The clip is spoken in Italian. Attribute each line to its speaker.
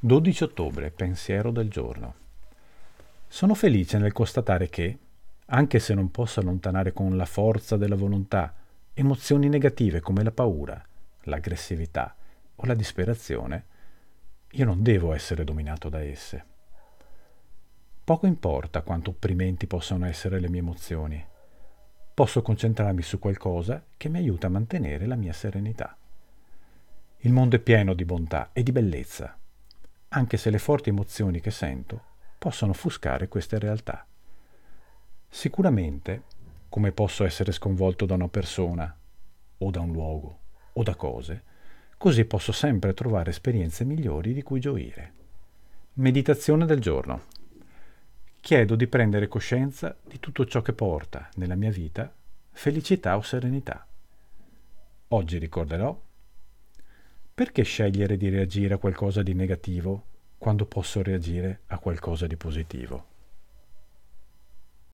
Speaker 1: 12 ottobre, pensiero del giorno. Sono felice nel constatare che, anche se non posso allontanare con la forza della volontà emozioni negative come la paura, l'aggressività o la disperazione, io non devo essere dominato da esse. Poco importa quanto opprimenti possano essere le mie emozioni. Posso concentrarmi su qualcosa che mi aiuta a mantenere la mia serenità. Il mondo è pieno di bontà e di bellezza anche se le forti emozioni che sento possono offuscare queste realtà. Sicuramente, come posso essere sconvolto da una persona, o da un luogo, o da cose, così posso sempre trovare esperienze migliori di cui gioire. Meditazione del giorno. Chiedo di prendere coscienza di tutto ciò che porta nella mia vita felicità o serenità. Oggi ricorderò perché scegliere di reagire a qualcosa di negativo quando posso reagire a qualcosa di positivo?